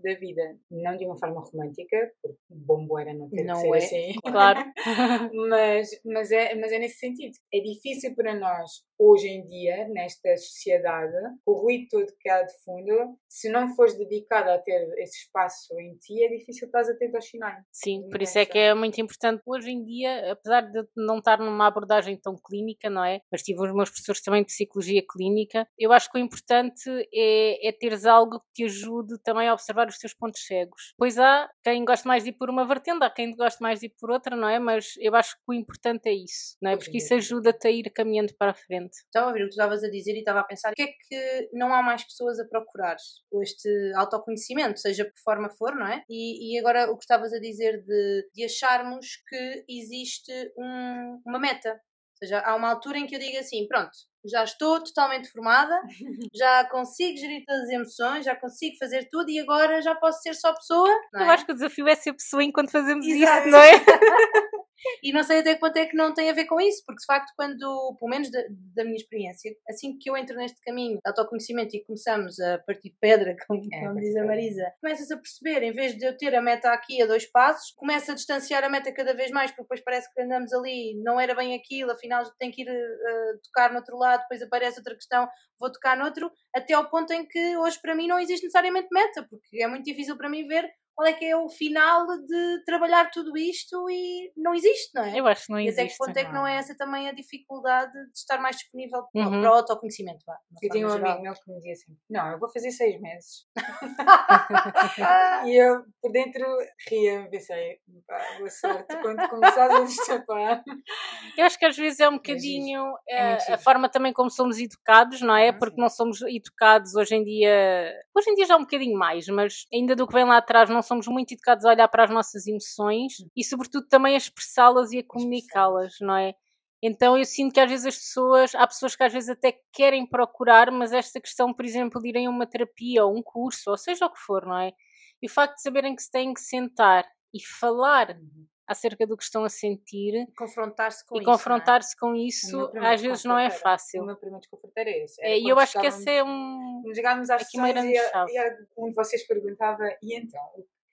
da vida, não de uma forma romântica, porque bombo era não ter não ser é, assim, claro, *laughs* mas, mas, é, mas é nesse sentido. É difícil para nós hoje em dia, nesta sociedade, o ruído todo que há de fundo, se não fores dedicado a ter esse espaço em ti, é difícil estás atento aos sinais. Sim, por isso é que é muito importante hoje em dia, apesar de não estar numa abordagem tão clínica, não é? Mas tive os meus professores também de psicologia clínica, eu acho que o importante é, é teres algo que te ajude também a observar os teus pontos cegos. Pois há quem gosta mais de ir por uma vertente, há quem gosta mais de ir por outra, não é? Mas eu acho que o importante é isso, não é? Porque isso ajuda-te a ir caminhando para a frente. Estava a ouvir o que tu estavas a dizer e estava a pensar o que é que não há mais pessoas a procurar este autoconhecimento, seja por forma for, não é? E, e agora o que estavas a dizer de, de acharmos que existe um, uma meta. Ou seja, há uma altura em que eu digo assim, pronto, já estou totalmente formada, *laughs* já consigo gerir todas as emoções, já consigo fazer tudo e agora já posso ser só pessoa. É? Eu acho que o desafio é ser pessoa enquanto fazemos Exato. isso, não é? *laughs* e não sei até que ponto é que não tem a ver com isso, porque de facto, quando, pelo menos da, da minha experiência, assim que eu entro neste caminho de autoconhecimento e começamos a partir de pedra, *laughs* como, é, como diz a Marisa, começas a perceber, em vez de eu ter a meta aqui a dois passos, começa a distanciar a meta cada vez mais, porque depois parece que andamos ali, não era bem aquilo, afinal tenho que ir uh, tocar no outro lado, depois aparece outra questão, vou tocar noutro, até ao ponto em que hoje para mim não existe necessariamente meta, porque é muito difícil para mim ver qual é que é o final de trabalhar tudo isto e não existe, não é? Eu acho que não e existe. E até que ponto é que não é essa também a dificuldade de estar mais disponível uhum. para o autoconhecimento? Vá, eu tenho um amigo meu que me dizia assim: Não, eu vou fazer seis meses. *laughs* e eu por dentro ria, pensei: boa sorte quando começares a destapar. Eu acho que às vezes é um bocadinho é a, a forma também como somos educados, não é? Ah, Porque sim. não somos educados hoje em dia, hoje em dia já um bocadinho mais, mas ainda do que vem lá atrás não somos muito educados a olhar para as nossas emoções e, sobretudo, também a expressá-las e a comunicá-las, não é? Então eu sinto que às vezes as pessoas, há pessoas que às vezes até querem procurar, mas esta questão, por exemplo, de irem a uma terapia ou um curso, ou seja o que for, não é? E o facto de saberem que se têm que sentar e falar acerca do que estão a sentir confrontar-se com e isso, é? confrontar-se com isso às vezes não é fácil. O meu primeiro desconforto era esse. É, e eu acho que esse é um. Chegámos às sessões e, e um de vocês perguntava: e então,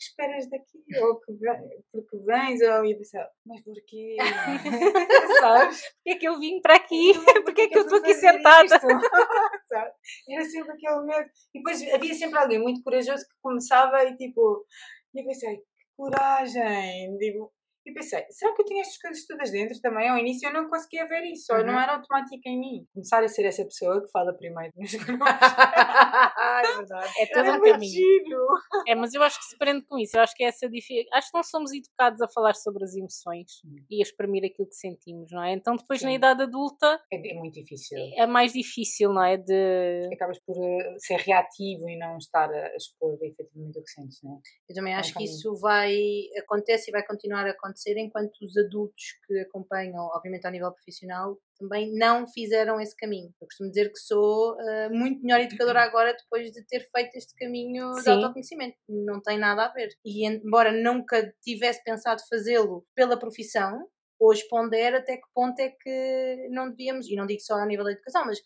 esperas daqui? Ou que vem, porque vens? Ou eu disse, mas porquê? *laughs* *laughs* Sabes? Porquê é que eu vim para aqui? Porquê é que eu estou aqui sentada? *laughs* Era sempre aquele medo. E depois havia sempre alguém muito corajoso que começava e tipo, E eu pensei, que coragem! Digo, e pensei, será que eu tinha estas coisas todas dentro também? Ao início eu não conseguia ver isso, uhum. não era automático em mim. Começar a ser essa pessoa que fala primeiro nos *laughs* grupos. é verdade. É todo um caminho. Giro. É, mas eu acho que se prende com isso. Eu acho que é essa dificuldade. Acho que não somos educados a falar sobre as emoções uhum. e a exprimir aquilo que sentimos, não é? Então depois Sim. na idade adulta. É, é, muito difícil. É mais difícil, não é? De. Acabas por uh, ser reativo e não estar a expor efetivamente o que sentes, não é? Eu também acho é um que isso vai. acontece e vai continuar a acontecer acontecer enquanto os adultos que acompanham, obviamente ao nível profissional, também não fizeram esse caminho. Eu costumo dizer que sou uh, muito melhor educadora agora depois de ter feito este caminho Sim. de autoconhecimento. Não tem nada a ver. E embora nunca tivesse pensado fazê-lo pela profissão, hoje pondero até que ponto é que não devíamos, e não digo só a nível da educação, mas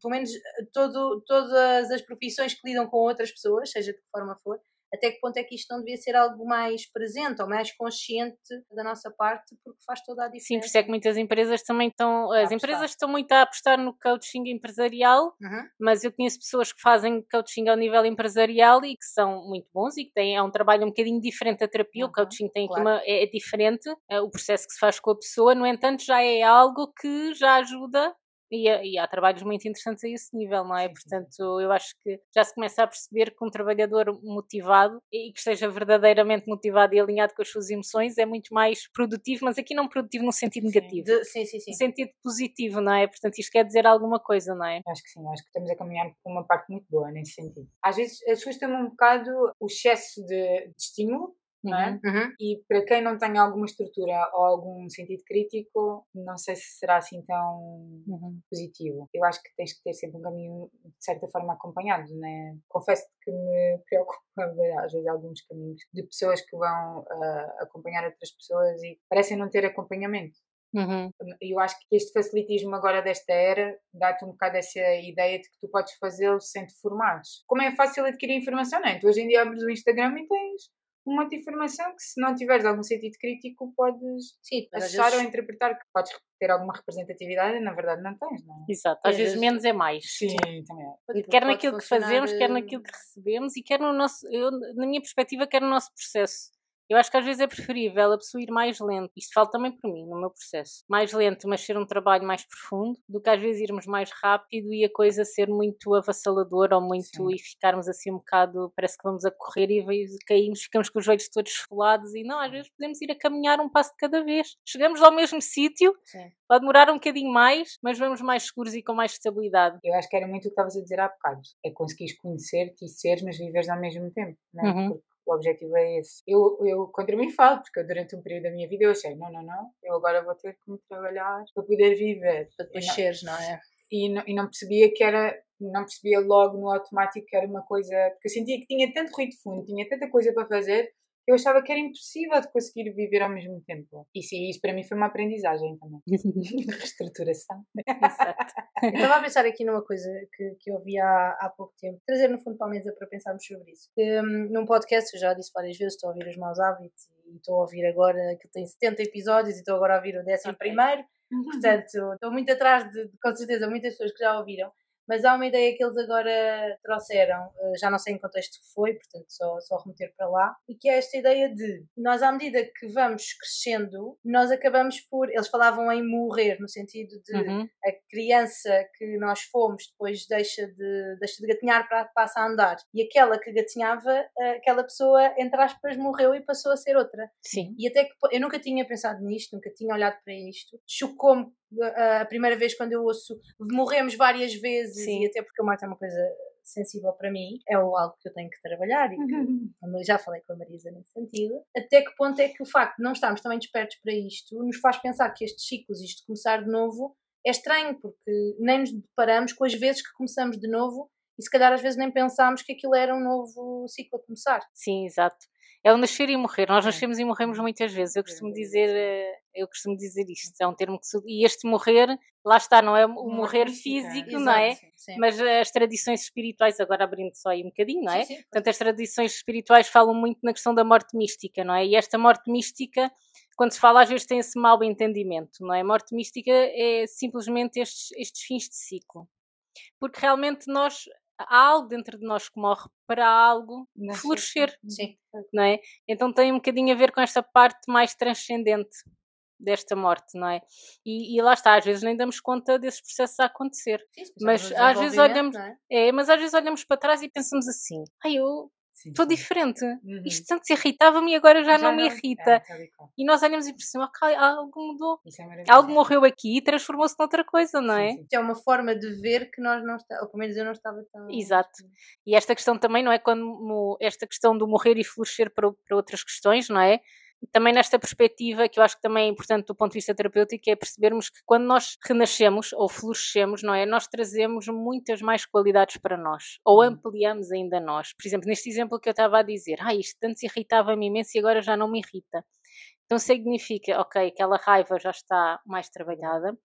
pelo menos todo, todas as profissões que lidam com outras pessoas, seja de que forma for, até que ponto é que isto não devia ser algo mais presente ou mais consciente da nossa parte, porque faz toda a diferença. Sim, por isso é que muitas empresas também estão. As empresas estão muito a apostar no coaching empresarial, uhum. mas eu conheço pessoas que fazem coaching ao nível empresarial e que são muito bons e que têm é um trabalho um bocadinho diferente da terapia. Uhum, o coaching tem claro. uma, é, é diferente, é, o processo que se faz com a pessoa, no entanto, já é algo que já ajuda e, e, há trabalhos muito interessantes a esse nível, não é? Sim, Portanto, eu acho que já se começa a perceber que um trabalhador motivado e que esteja verdadeiramente motivado e alinhado com as suas emoções é muito mais produtivo, mas aqui não produtivo no sentido negativo. Sim, sim, sim, sim. No sentido positivo, não é? Portanto, isto quer dizer alguma coisa, não é? Acho que sim, acho que estamos a caminhar por uma parte muito boa nesse sentido. Às vezes assusta-me um bocado o excesso de, de estímulo é? Uhum, uhum. E para quem não tem alguma estrutura ou algum sentido crítico, não sei se será assim tão uhum. positivo. Eu acho que tens que ter sempre um caminho de certa forma acompanhado, né? Confesso que me *laughs* preocupa ver às vezes alguns caminhos de pessoas que vão uh, acompanhar outras pessoas e parecem não ter acompanhamento. Uhum. Eu acho que este facilitismo agora desta era dá-te um bocado essa ideia de que tu podes fazê-lo sem te formares. Como é fácil adquirir informação, não é? Tu hoje em dia abres o Instagram e tens um monte de informação que se não tiveres algum sentido crítico podes Sim, achar vezes... ou interpretar que podes ter alguma representatividade e na verdade não tens, não é? Exato, às, vezes, vezes, menos é mais. Sim, também é. Quer naquilo que fazemos, quer naquilo que recebemos e quer no nosso, eu, na minha perspectiva, quer no nosso processo. Eu acho que às vezes é preferível a pessoa ir mais lento. Isto fala também por mim, no meu processo. Mais lento, mas ser um trabalho mais profundo, do que às vezes irmos mais rápido e a coisa ser muito avassaladora ou muito Sim. e ficarmos assim um bocado, parece que vamos a correr e caímos, ficamos com os joelhos todos esfolados e não, às vezes podemos ir a caminhar um passo de cada vez. Chegamos ao mesmo sítio, pode demorar um bocadinho mais, mas vamos mais seguros e com mais estabilidade. Eu acho que era muito o que estavas a dizer há bocado. É conseguires conhecer-te e seres, mas viveres ao mesmo tempo. Não é? Uhum. O objetivo é esse. Eu, eu contra mim falo, porque durante um período da minha vida eu achei, não, não, não, eu agora vou ter que me trabalhar para poder viver. Para depois seres, não é? E não, e não percebia que era, não percebia logo no automático que era uma coisa, porque eu sentia que tinha tanto ruído de fundo, tinha tanta coisa para fazer, eu achava que era impossível de conseguir viver ao mesmo tempo. E sim, isso para mim foi uma aprendizagem também. *laughs* Reestruturação. Exato. Eu estava a pensar aqui numa coisa que, que eu ouvi há, há pouco tempo, trazer no fundo para a mesa para pensarmos sobre isso. Um, num podcast, eu já disse várias vezes, estou a ouvir os maus hábitos e estou a ouvir agora, que tem 70 episódios e estou agora a ouvir o décimo okay. primeiro. Portanto, estou muito atrás de, com certeza, muitas pessoas que já ouviram mas há uma ideia que eles agora trouxeram, eh, já não sei em contexto que foi, portanto só, só remeter para lá, e que é esta ideia de nós, à medida que vamos crescendo, nós acabamos por. Eles falavam em morrer, no sentido de uhum. a criança que nós fomos depois deixa de, deixa de gatinhar para passa a andar, e aquela que gatinhava, aquela pessoa, entre aspas, morreu e passou a ser outra. Sim. E até que eu nunca tinha pensado nisto, nunca tinha olhado para isto, chocou-me a primeira vez quando eu ouço morremos várias vezes Sim. e até porque a morte é uma coisa sensível para mim, é algo que eu tenho que trabalhar e *laughs* que, já falei com a Marisa nesse sentido. Até que ponto é que o facto de não estarmos também despertos para isto nos faz pensar que estes ciclos, isto de começar de novo, é estranho, porque nem nos deparamos com as vezes que começamos de novo e se calhar às vezes nem pensámos que aquilo era um novo ciclo a começar. Sim, exato é o nascer e morrer. Nós nascemos e morremos muitas vezes. Eu costumo dizer, eh, eu costumo dizer isto. É um termo que e este morrer, lá está, não é o morrer físico, não é? Mas as tradições espirituais, agora abrindo só aí um bocadinho, não é? Sim, sim. Portanto, as tradições espirituais falam muito na questão da morte mística, não é? E esta morte mística, quando se fala, às vezes tem esse mau entendimento, não é? A morte mística é simplesmente estes, estes fins de ciclo. Porque realmente nós há algo dentro de nós que morre para algo florescer, Sim. não é? Então tem um bocadinho a ver com esta parte mais transcendente desta morte, não é? E, e lá está, às vezes nem damos conta desses processos a acontecer. Sim, Mas às vezes olhamos- é? É, mas às vezes olhamos para trás e pensamos assim: ai, eu estou diferente. Uhum. Isto antes irritava-me e agora já, não me irrita. É, e nós olhamos e pensamos: ok, algo mudou. É. Algo morreu aqui e transformou-se noutra coisa, não é? Sim, sim. Isto é uma forma de ver que nós não estamos, ou pelo menos eu não estava tão. Exato. E esta questão também, não é? Quando esta questão do morrer e florescer para, para outras questões, não é? Também nesta perspectiva, que eu acho que também é importante do ponto de vista terapêutico, é percebermos que quando nós renascemos ou florescemos, não é? Nós trazemos muitas mais qualidades para nós, ou Hum. ampliamos ainda nós. Por exemplo, neste exemplo que eu estava a dizer, ah, isto antes irritava-me imenso e agora já não me irrita. Então significa, ok, aquela raiva já está mais trabalhada,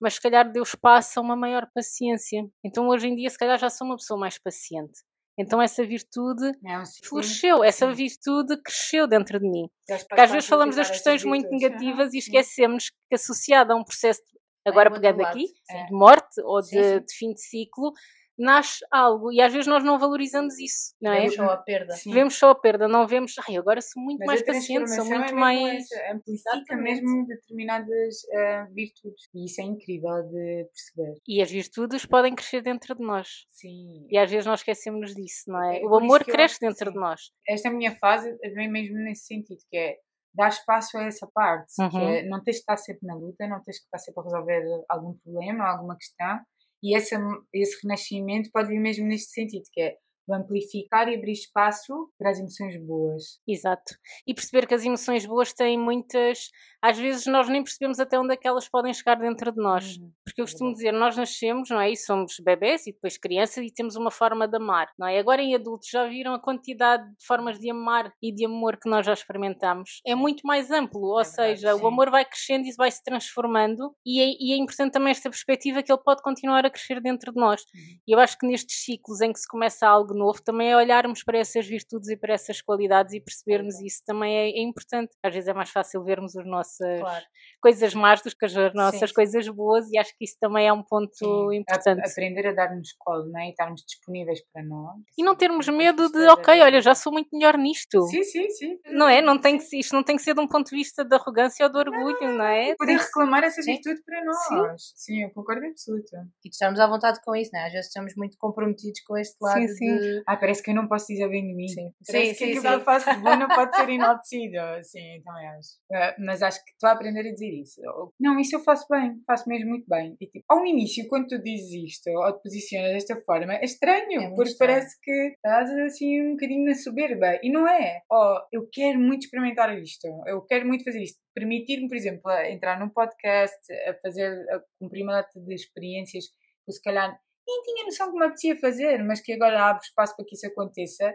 mas se calhar deu espaço a uma maior paciência. Então hoje em dia, se calhar já sou uma pessoa mais paciente. Então essa virtude É um floresceu, essa sim. virtude cresceu dentro de mim. Porque às vezes falamos das questões muito virtudes. negativas e Sim. esquecemos que associado a um processo, agora outro pegando aqui, É. de morte ou de, de fim de ciclo, nasce algo e às vezes nós não valorizamos isso, não é? Vemos só a perda. Sim. Vemos só a perda, não vemos, ai, agora sou muito Mas mais paciente, sou muito é mais. amplifica Exatamente. mesmo determinadas ah, virtudes. E isso é incrível de perceber. E as virtudes podem crescer dentro de nós. Sim. E às vezes nós esquecemos disso, não é? É o amor que cresce que dentro sim. de nós. Esta minha fase vem mesmo nesse sentido, que é dar espaço a essa parte. Que Uhum. é, não tens de estar sempre na luta, não tens que estar sempre a resolver algum problema, alguma questão. E essa, esse renascimento pode vir mesmo neste sentido, que é do amplificar e abrir espaço para as emoções boas. Exato. E perceber que as emoções boas têm muitas. Às vezes nós nem percebemos até onde é que elas podem chegar dentro de nós. Uhum. Porque eu costumo dizer, nós nascemos, não é? E somos bebés e depois crianças e temos uma forma de amar, não é? Agora em adultos já viram a quantidade de formas de amar e de amor que nós já experimentamos. É muito mais amplo, ou É verdade, seja, sim. o amor vai crescendo e vai se transformando e é, e é importante também esta perspectiva que ele pode continuar a crescer dentro de nós. Uhum. E eu acho que nestes ciclos em que se começa algo novo, também é olharmos para essas virtudes e para essas qualidades e percebermos isso também é, é importante. Às vezes é mais fácil vermos as nossas Claro. coisas más do que as nossas sim. coisas boas e acho que isso também é um ponto Sim, importante. a- aprender a dar-nos colo, não é? E estarmos disponíveis para nós. E não termos Sim, medo de, é ok, olha, já sou muito melhor nisto. Sim, sim, sim. Não é? Não tem que, isto não tem que ser de um ponto de vista de arrogância ou de orgulho, não, é? Poder reclamar essa Sim. virtude para nós. Sim, eu concordo em absoluto. E de estarmos à vontade com isso, não é? Às vezes estamos muito comprometidos com este lado Sim, sim. De. Ah, parece que eu não posso dizer bem de mim. Sim. Parece Sim, que sim, que eu faço de bom não pode ser *laughs* enaltecido. Sim, também acho. Ah, mas acho que estou a aprender a dizer isso. Não, isso eu faço bem, faço mesmo muito bem. E, tipo, ao início, quando tu dizes isto, ou te posicionas desta forma, é estranho, É porque estranho. parece que estás assim um bocadinho na soberba. E não é. Oh, eu quero muito experimentar isto, eu quero muito fazer isto. Permitir-me, por exemplo, a entrar num podcast, a fazer, a cumprir uma data de experiências que eu, se calhar nem tinha noção que me apetecia fazer, mas que agora abre espaço para que isso aconteça,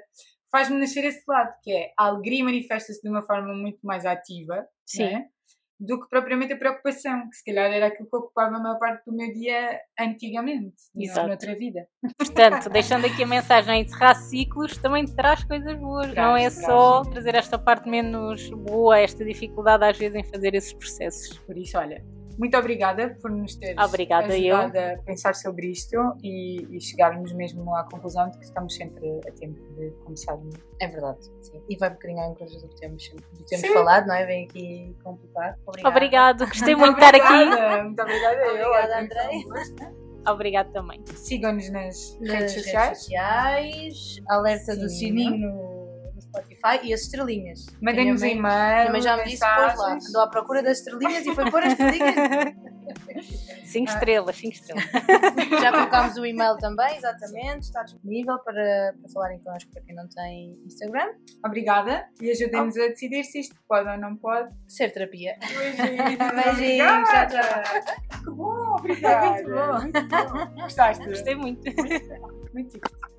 faz-me nascer esse lado, que é a alegria manifesta-se de uma forma muito mais ativa é? do que propriamente a preocupação, que se calhar era aquilo que ocupava a maior parte do meu dia antigamente, na- Exato. noutra vida. Portanto, deixando aqui a mensagem a encerrar ciclos, também traz coisas boas. não é Traz, só trazer esta parte menos boa, esta dificuldade às vezes em fazer esses processos. Por isso, olha, muito obrigada por nos teres Obrigada, eu. ajudado a pensar sobre isto e, e chegarmos mesmo à conclusão de que estamos sempre a tempo de começar. É verdade. Sim. E vai um bocadinho ao encontro do que temos, do que temos Sim. falado, não é? Vem aqui completar. Obrigada. Obrigado, gostei Muito de estar aqui. obrigada, Muito obrigada, eu. Obrigada, gosto. Obrigado também. Sigam-nos nas, Nas redes sociais. sociais, alerta do Sininho. Spotify e as estrelinhas. Mandem-nos e-mail. mãe já me disse pôs lá. mensagens. Andou à procura das estrelinhas e foi pôr as estrelinhas. *laughs* Cinco Ah. estrelas, cinco estrelas. *laughs* Já colocámos o e-mail também, exatamente. Está disponível para, para falarem connosco para quem não tem Instagram. Obrigada e ajudem-nos a decidir se isto pode ou não pode. Ser terapia. Beijinhos. *laughs* Beijinhos, tchau, tchau. Que bom, obrigada. Muito bom. Muito bom. Gostaste? Gostei muito. Muito divertido.